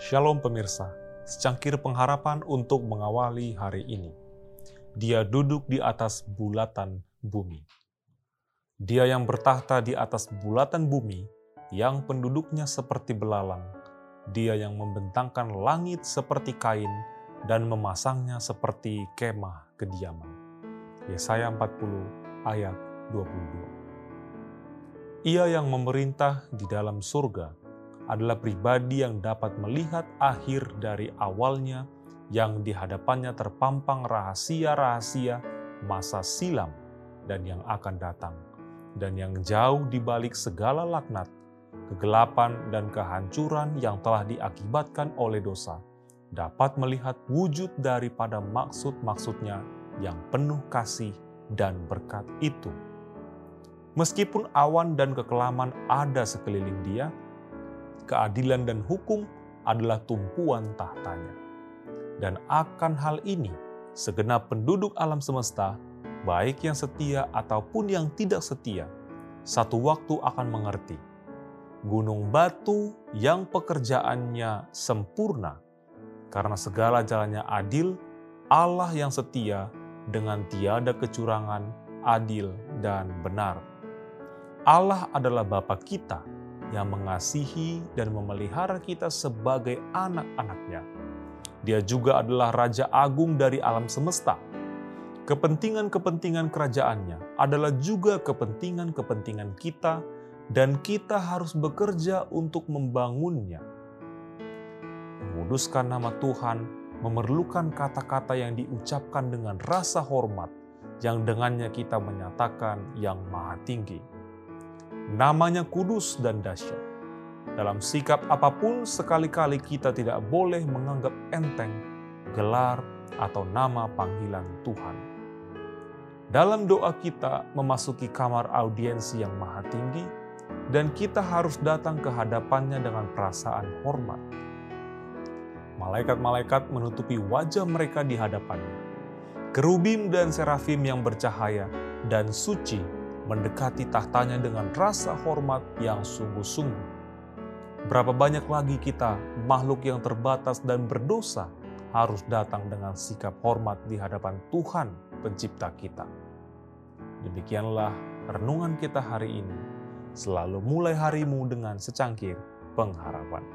Shalom pemirsa, secangkir pengharapan untuk mengawali hari ini. Dia duduk di atas bulatan bumi. Dia yang bertahta di atas bulatan bumi, yang penduduknya seperti belalang. Dia yang membentangkan langit seperti kain dan memasangnya seperti kemah kediaman. Yesaya 40 ayat 22. Ia yang memerintah di dalam surga adalah pribadi yang dapat melihat akhir dari awalnya yang di hadapannya terpampang rahasia-rahasia masa silam dan yang akan datang, dan yang jauh di balik segala laknat, kegelapan, dan kehancuran yang telah diakibatkan oleh dosa, dapat melihat wujud daripada maksud-maksudnya yang penuh kasih dan berkat itu. Meskipun awan dan kekelaman ada sekeliling dia, keadilan dan hukum adalah tumpuan tahtanya. Dan akan hal ini, segenap penduduk alam semesta, baik yang setia ataupun yang tidak setia, satu waktu akan mengerti. Gunung batu yang pekerjaannya sempurna, karena segala jalannya adil, Allah yang setia dengan tiada kecurangan, adil, dan benar. Allah adalah Bapa kita yang mengasihi dan memelihara kita sebagai anak-anaknya. Dia juga adalah Raja Agung dari alam semesta. Kepentingan-kepentingan kerajaannya adalah juga kepentingan-kepentingan kita dan kita harus bekerja untuk membangunnya. Menguduskan nama Tuhan memerlukan kata-kata yang diucapkan dengan rasa hormat yang dengannya kita menyatakan yang maha tinggi namanya kudus dan dahsyat. Dalam sikap apa pun, sekali-kali kita tidak boleh menganggap enteng gelar atau nama panggilan Tuhan. Dalam doa kita memasuki kamar audiensi yang maha tinggi, dan kita harus datang ke hadapannya dengan perasaan hormat. Malaikat-malaikat menutupi wajah mereka di hadapannya. Kerubim dan serafim yang bercahaya dan suci mendekati tahtanya dengan rasa hormat yang sungguh-sungguh. Berapa banyak lagi kita, makhluk yang terbatas dan berdosa, harus datang dengan sikap hormat di hadapan Tuhan Pencipta kita. Demikianlah renungan kita hari ini. Selalu mulai harimu dengan secangkir pengharapan.